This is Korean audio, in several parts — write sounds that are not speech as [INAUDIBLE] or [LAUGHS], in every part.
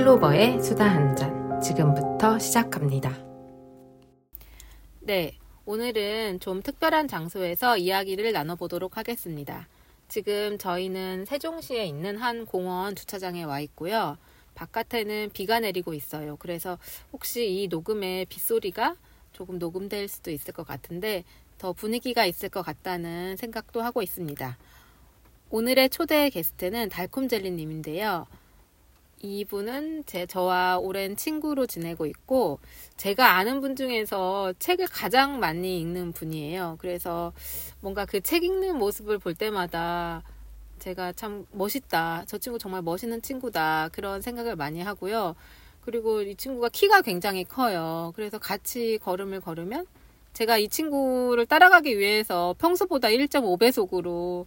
클로버의 수다 한 잔. 지금부터 시작합니다. 네, 오늘은 좀 특별한 장소에서 이야기를 나눠보도록 하겠습니다. 지금 저희는 세종시에 있는 한 공원 주차장에 와 있고요. 바깥에는 비가 내리고 있어요. 그래서 혹시 이 녹음의 빗소리가 조금 녹음될 수도 있을 것 같은데 더 분위기가 있을 것 같다는 생각도 하고 있습니다. 오늘의 초대 게스트는 달콤젤리님인데요. 이분은 제 저와 오랜 친구로 지내고 있고 제가 아는 분 중에서 책을 가장 많이 읽는 분이에요. 그래서 뭔가 그 책 읽는 모습을 볼 때마다 제가 참 멋있다. 저 친구 정말 멋있는 친구다. 그런 생각을 많이 하고요. 그리고 이 친구가 키가 굉장히 커요. 그래서 같이 걸음을 걸으면 제가 이 친구를 따라가기 위해서 평소보다 1.5배속으로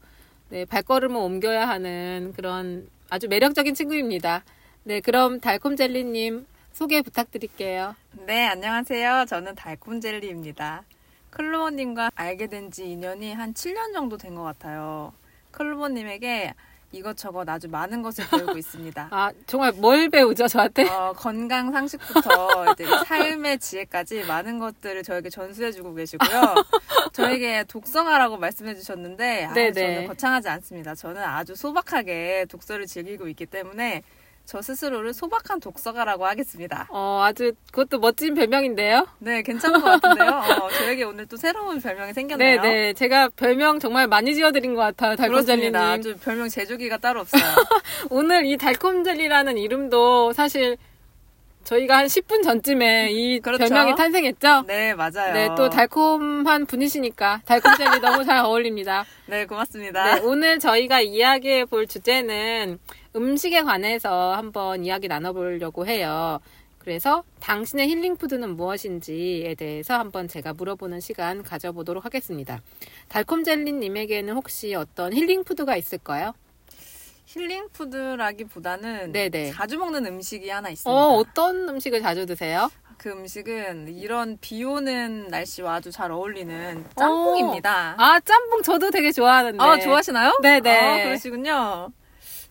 네, 발걸음을 옮겨야 하는 그런 아주 매력적인 친구입니다. 네, 그럼 달콤젤리님 소개 부탁드릴게요. 네, 안녕하세요. 저는 달콤젤리입니다. 클로버님과 알게 된 지 인연이 한 7년 정도 된 것 같아요. 클로버님에게 이것저것 아주 많은 것을 배우고 있습니다. [LAUGHS] 아, 정말 뭘 배우죠, 저한테? 어, 건강 상식부터 이제 삶의 지혜까지 많은 것들을 저에게 전수해주고 계시고요. [LAUGHS] 저에게 독서가라고 말씀해 주셨는데 아. 저는 거창하지 않습니다. 저는 아주 소박하게 독서를 즐기고 있기 때문에 저 스스로를 소박한 독서가라고 하겠습니다. 어, 아주 그것도 멋진 별명인데요. 네, 괜찮은 것 같은데요. 어, 저에게 오늘 또 새로운 별명이 생겼네요. 네, 네. 제가 별명 정말 많이 지어드린 것 같아요, 달콤젤리님. 아주 별명 제조기가 따로 없어요. [LAUGHS] 오늘 이 달콤젤리라는 이름도 사실 저희가 한 10분 전쯤에 이 그렇죠. 별명이 탄생했죠? 네, 맞아요. 네, 또 달콤한 분이시니까 달콤젤리 [LAUGHS] 너무 잘 어울립니다. 네, 고맙습니다. 네, 오늘 저희가 이야기해 볼 주제는 음식에 관해서 한번 이야기 나눠보려고 해요. 그래서 당신의 힐링푸드는 무엇인지에 대해서 한번 제가 물어보는 시간 가져보도록 하겠습니다. 달콤젤리님에게는 혹시 어떤 힐링푸드가 있을까요? 힐링푸드라기보다는 네네. 자주 먹는 음식이 하나 있습니다. 어, 어떤 음식을 자주 드세요? 그 음식은 이런 비 오는 날씨와 아주 잘 어울리는 짬뽕입니다. 아, 짬뽕 저도 되게 좋아하는데. 아, 좋아하시나요? 네네. 아, 그러시군요.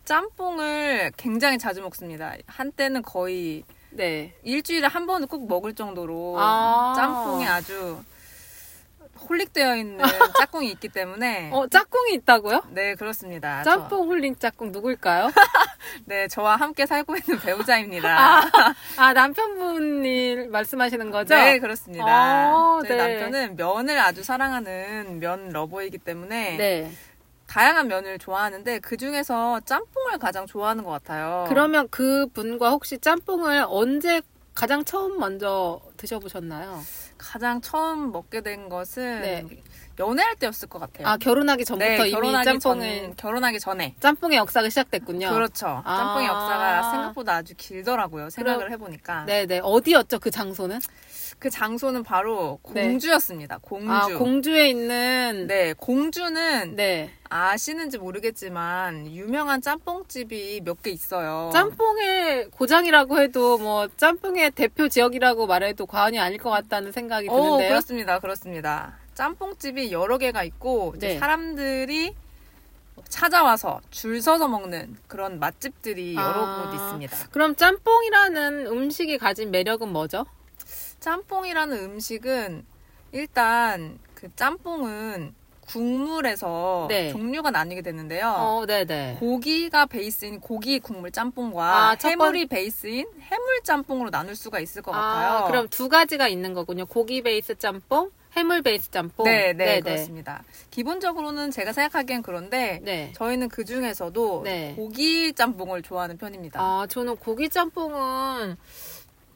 짬뽕을 굉장히 자주 먹습니다. 한때는 거의 네. 일주일에 한 번은 꼭 먹을 정도로 아. 짬뽕에 아주 홀릭되어 있는 [LAUGHS] 짝꿍이 있기 때문에 어, 짝꿍이 있다고요? 네 그렇습니다. 짬뽕 홀린 짝꿍? 저, [LAUGHS] 네 저와 함께 살고 있는 배우자입니다. 아, 남편분이 말씀하시는 거죠? 네 그렇습니다. 아, 네. 남편은 면을 아주 사랑하는 면 러버이기 때문에 네. 다양한 면을 좋아하는데 그 중에서 짬뽕을 가장 좋아하는 것 같아요. 그러면 그 분과 혹시 짬뽕을 언제 가장 처음 먼저 드셔보셨나요? 가장 처음 먹게 된 것은 네. 연애할 때였을 것 같아요. 아, 결혼하기 전부터 네, 이미 결혼하기 짬뽕을, 전, 결혼하기 전에. 짬뽕의 역사가 시작됐군요. 그렇죠. 아. 짬뽕의 역사가 생각보다 아주 길더라고요. 생각을 그럼- 해보니까. 네네. 어디였죠, 그 장소는? 그 장소는 바로 네. 공주였습니다. 공주. 아, 공주에 있는. 네, 공주는 네. 아시는지 모르겠지만 유명한 짬뽕집이 몇 개 있어요. 짬뽕의 고장이라고 해도 뭐 짬뽕의 대표 지역이라고 말해도 과언이 아닐 것 같다는 생각이 어, 드는데요. 그렇습니다. 그렇습니다. 짬뽕집이 여러 개가 있고 이제 네. 사람들이 찾아와서 줄 서서 먹는 그런 맛집들이 여러 아. 곳 있습니다. 그럼 짬뽕이라는 음식이 가진 매력은 뭐죠? 짬뽕이라는 음식은 일단 그 짬뽕은 국물에서 네. 종류가 나뉘게 되는데요. 어, 네네. 고기가 베이스인 고기 국물 짬뽕과 아, 첫 해물이 베이스인 해물 짬뽕으로 나눌 수가 있을 것 같아요. 아, 그럼 두 가지가 있는 거군요. 고기 베이스 짬뽕, 해물 베이스 짬뽕. 네, 네. 그렇습니다. 기본적으로는 제가 생각하기엔 그런데 네. 저희는 그 중에서도 네. 고기 짬뽕을 좋아하는 편입니다. 아, 저는 고기 짬뽕은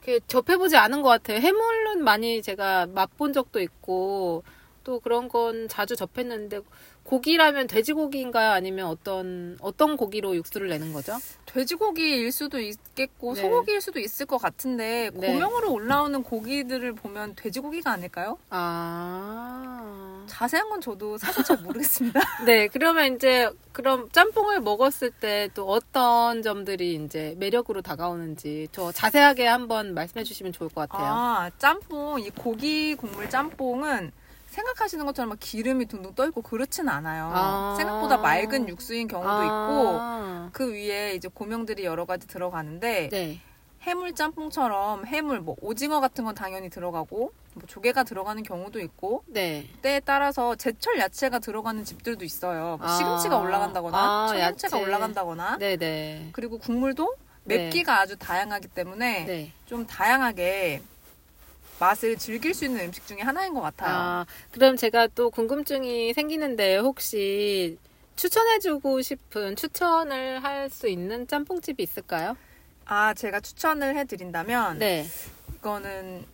이렇게 접해보지 않은 것 같아요. 해물은 많이 제가 맛본 적도 있고, 또 그런 건 자주 접했는데, 고기라면 돼지고기인가요? 아니면 어떤, 어떤 고기로 육수를 내는 거죠? 돼지고기일 수도 있겠고 네. 소고기일 수도 있을 것 같은데 네. 고명으로 올라오는 고기들을 보면 돼지고기가 아닐까요? 아. 자세한 건 저도 사실 잘 모르겠습니다. [LAUGHS] 네, 그러면 이제, 그럼 짬뽕을 먹었을 때 또 어떤 점들이 이제 매력으로 다가오는지 저 자세하게 한번 말씀해 주시면 좋을 것 같아요. 아, 짬뽕, 이 고기 국물 짬뽕은 생각하시는 것처럼 막 기름이 둥둥 떠 있고 그렇진 않아요. 아. 생각보다 맑은 육수인 경우도 아. 있고 그 위에 이제 고명들이 여러 가지 들어가는데 네. 해물 짬뽕처럼 해물 뭐 오징어 같은 건 당연히 들어가고 뭐 조개가 들어가는 경우도 있고 네. 때에 따라서 제철 야채가 들어가는 집들도 있어요. 뭐 아. 시금치가 올라간다거나 아, 청양채가. 올라간다거나 네네. 그리고 국물도 네. 맵기가 아주 다양하기 때문에 네. 좀 다양하게 맛을 즐길 수 있는 음식 중에 하나인 것 같아요. 아, 그럼 제가 또 궁금증이 생기는데 혹시 추천해주고 싶은 추천을 할 수 있는 짬뽕집이 있을까요? 아, 제가 추천을 해드린다면 네. 이거는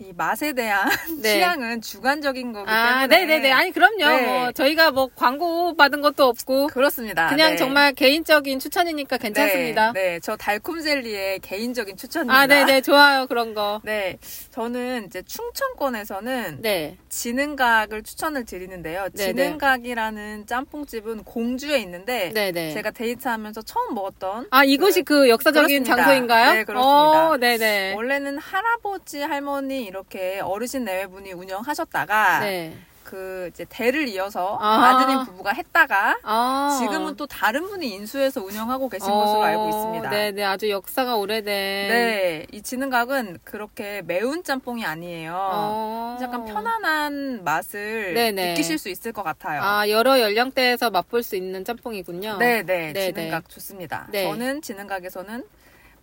이 맛에 대한 네. [LAUGHS] 취향은 주관적인 거기 아, 때문에 네네네. 아니, 그럼요. 네. 뭐, 저희가 뭐 광고 받은 것도 없고, 그렇습니다. 그냥 네. 정말 개인적인 추천이니까 괜찮습니다. 네, 네, 저 달콤 젤리의 개인적인 추천입니다. 아, 네네. 좋아요. 그런 거. [LAUGHS] 네, 저는 이제 충청권에서는 네. 지능각을 추천을 드리는데요. 지능각이라는 짬뽕집은 공주에 있는데 네네. 제가 데이트하면서 처음 먹었던 아, 이것이 그 역사적인 그렇습니다. 장소인가요? 네, 그렇습니다. 어, 네네. 원래는 할아버지 할머니 이렇게 어르신 내외분이 운영하셨다가 네. 그 이제 대를 이어서 아. 아드님 부부가 했다가 아. 지금은 또 다른 분이 인수해서 운영하고 계신 것으로 알고 있습니다. 어, 네네. 아주 역사가 오래된. 네, 이 지능각은 그렇게 매운 짬뽕이 아니에요. 어. 약간 편안한 맛을 네네. 느끼실 수 있을 것 같아요. 아, 여러 연령대에서 맛볼 수 있는 짬뽕이군요. 네, 네, 네네. 지능각 좋습니다. 네. 저는 지능각에서는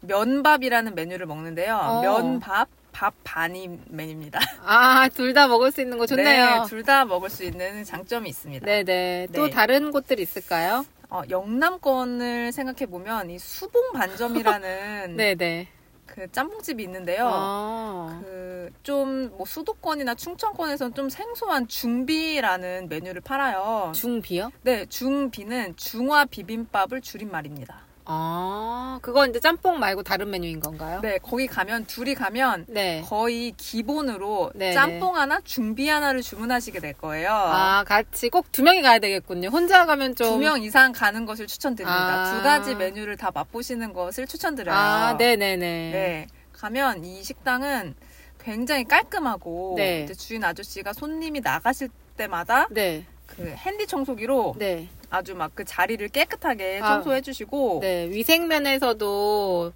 면밥이라는 메뉴를 먹는데요. 어. 면밥, 밥 반이 메뉴입니다. [LAUGHS] 아, 둘 다 먹을 수 있는 거 좋네요. 둘다 먹을 수 있는 장점이 있습니다. 네네. 또 네. 다른 곳들 있을까요? 어, 영남권을 생각해 보면 이 수봉 반점이라는 네네. [LAUGHS] 그 짬뽕집이 있는데요. 아. 그좀뭐 수도권이나 충청권에서는 좀 생소한 중비라는 메뉴를 팔아요. 중비요? 네, 중비는 중화 비빔밥을 줄인 말입니다. 아, 그건 이제 짬뽕 말고 다른 메뉴인 건가요? 네, 거기 가면 둘이 가면 네. 거의 기본으로 네, 짬뽕 하나, 중비 하나를 주문하시게 될 거예요. 아, 같이 꼭 두 명이 가야 되겠군요. 혼자 가면 좀. 두 명 이상 가는 것을 추천드립니다. 아. 두 가지 메뉴를 다 맛보시는 것을 추천드려요. 아, 네 네 네. 네. 가면 이 식당은 굉장히 깔끔하고 네. 주인 아저씨가 손님이 나가실 때마다 네. 그 핸디 청소기로 네. 아주 막 그 자리를 깨끗하게 아. 청소해 주시고 네. 위생 면에서도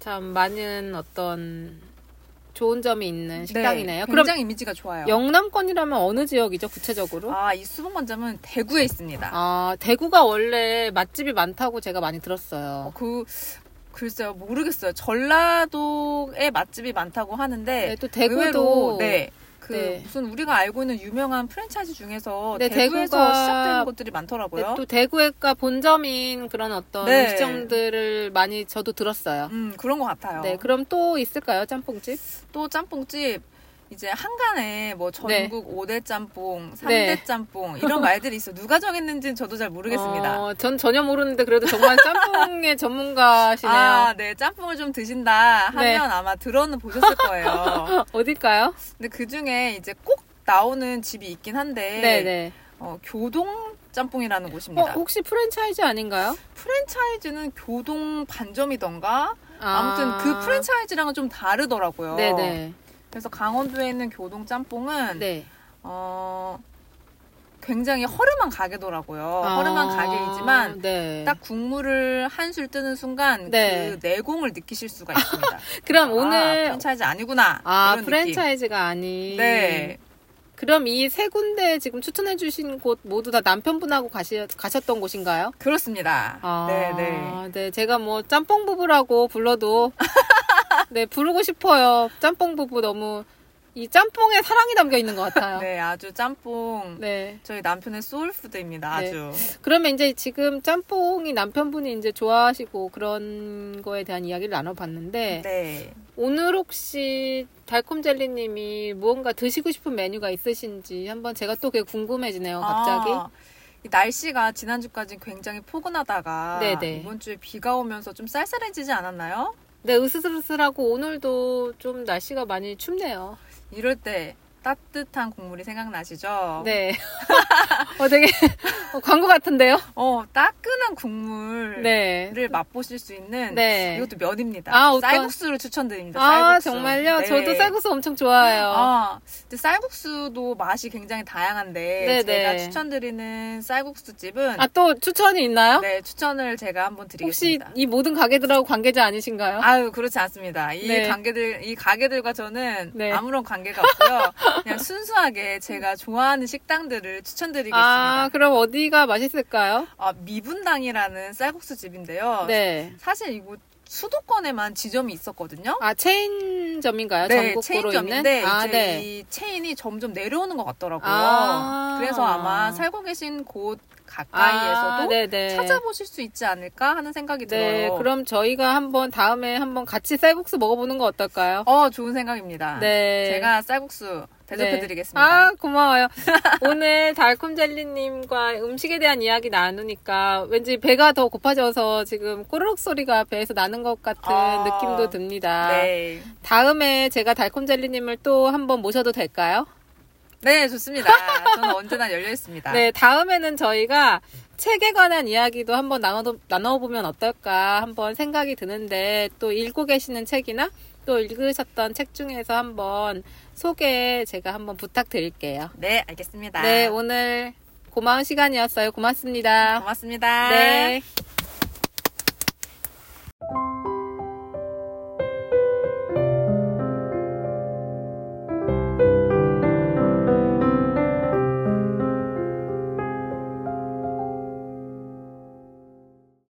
참 많은 어떤 좋은 점이 있는 식당이네요. 그럼 굉장히 이미지가 좋아요. 영남권이라면 어느 지역이죠, 구체적으로? 아, 이 수봉관점은 대구에 있습니다. 아, 대구가 원래 맛집이 많다고 제가 많이 들었어요. 어, 그 글쎄요 모르겠어요. 전라도에 맛집이 많다고 하는데 네, 또 대구도 네. 그 네. 무슨 우리가 알고 있는 유명한 프랜차이즈 중에서 네, 대구에서 대구가- 시작되는 것들이 네, 많더라고요. 또 대구가 본점인 그런 어떤 네. 음식점들을 많이 저도 들었어요. 음 그런 것 같아요. 네, 그럼 또 있을까요, 짬뽕집? 또 짬뽕집 이제 한간에 뭐 네. 전국 오 5대 짬뽕, 3대 네. 짬뽕 이런 말들이 있어. 누가 정했는지는 저도 잘 모르겠습니다. 어, 전 전혀 모르는데 그래도 정말 짬뽕의 [LAUGHS] 전문가시네요. 아, 네. 짬뽕을 좀 드신다 하면 네. 아마 들어는 보셨을 거예요. [LAUGHS] 어딜까요? 근데 그 중에 이제 꼭 나오는 집이 있긴 한데 네네. 어, 교동 짬뽕이라는 어, 곳입니다. 혹시 프랜차이즈 아닌가요? 프랜차이즈는 교동 반점이던가 아. 아무튼 그 프랜차이즈랑은 좀 다르더라고요. 네네. 그래서 강원도에 있는 교동 짬뽕은 네. 어, 굉장히 허름한 가게더라고요. 아, 허름한 가게이지만 네. 딱 국물을 한술 뜨는 순간 네. 그 내공을 느끼실 수가 있습니다. [LAUGHS] 그럼 아, 오늘 프랜차이즈 아니구나. 아 프랜차이즈가 아닌. 네. 그럼 이 세 군데 지금 추천해 주신 곳 모두 다 남편분하고 가시, 가셨던 곳인가요? 그렇습니다. 아, 네, 네. 네, 제가 뭐 짬뽕 부부라고 불러도 [LAUGHS] 네 부르고 싶어요. 짬뽕 부부 너무 이 짬뽕에 사랑이 담겨 있는 것 같아요. 네, 아주 짬뽕. 네. 저희 남편의 소울푸드입니다. 네. 아주. 그러면 이제 지금 짬뽕이 남편분이 이제 좋아하시고 그런 거에 대한 이야기를 나눠봤는데 네. 오늘 혹시 달콤젤리님이 무언가 드시고 싶은 메뉴가 있으신지 한번 제가 또 그게 궁금해지네요. 갑자기. 아, 이 날씨가 지난주까지 굉장히 포근하다가 네네. 이번 주에 비가 오면서 좀 쌀쌀해지지 않았나요? 네, 으스스스하고 오늘도 좀 날씨가 많이 춥네요. 이럴 때 따뜻한 국물이 생각나시죠? 네. 어, 되게 어, 광고 같은데요? 어, 따끈한 국물을 네. 맛보실 수 있는 네. 이것도 면입니다. 아, 어떤- 쌀국수를 추천드립니다. 아, 쌀국수. 정말요? 네. 저도 쌀국수 엄청 좋아해요. 아, 근데 쌀국수도 맛이 굉장히 다양한데 네, 제가 네. 추천드리는 쌀국수 집은 아, 또 추천이 있나요? 네, 추천을 제가 한번 혹시 드리겠습니다. 이 모든 가게들하고 관계자 아니신가요? 아유 그렇지 않습니다. 이 네. 관계들 이 가게들과 저는 네. 아무런 관계가 없고요. [LAUGHS] 그냥 순수하게 제가 좋아하는 식당들을 추천드리겠습니다. 아, 그럼 어디가 맛있을까요? 아, 미분당이라는 쌀국수 집인데요. 네. 사실 이곳 수도권에만 지점이 있었거든요. 아, 체인점인가요? 네, 전국구로 체인점인데 있는? 아, 이제 네. 이 체인이 점점 내려오는 것 같더라고요. 아. 그래서 아마 살고 계신 곳 가까이에서도 아, 네네. 찾아보실 수 있지 않을까 하는 생각이 네, 들어요. 그럼 저희가 한번 다음에 한번 같이 쌀국수 먹어보는 거 어떨까요? 어, 좋은 생각입니다. 네. 제가 쌀국수 대접해드리겠습니다. 아, 고마워요. [LAUGHS] 오늘 달콤젤리님과 음식에 대한 이야기 나누니까 왠지 배가 더 고파져서 지금 꼬르륵 소리가 배에서 나는 것 같은 아, 느낌도 듭니다. 네. 다음에 제가 달콤젤리님을 또 한번 모셔도 될까요? 네, 좋습니다. 저는 언제나 열려 있습니다. 네, 다음에는 저희가 책에 관한 이야기도 한번 나눠, 나눠보면 어떨까 한번 생각이 드는데 또 읽고 계시는 책이나 또 읽으셨던 책 중에서 한번 소개 제가 한번 부탁드릴게요. 네, 알겠습니다. 네, 오늘 고마운 시간이었어요. 고맙습니다. 고맙습니다. 네.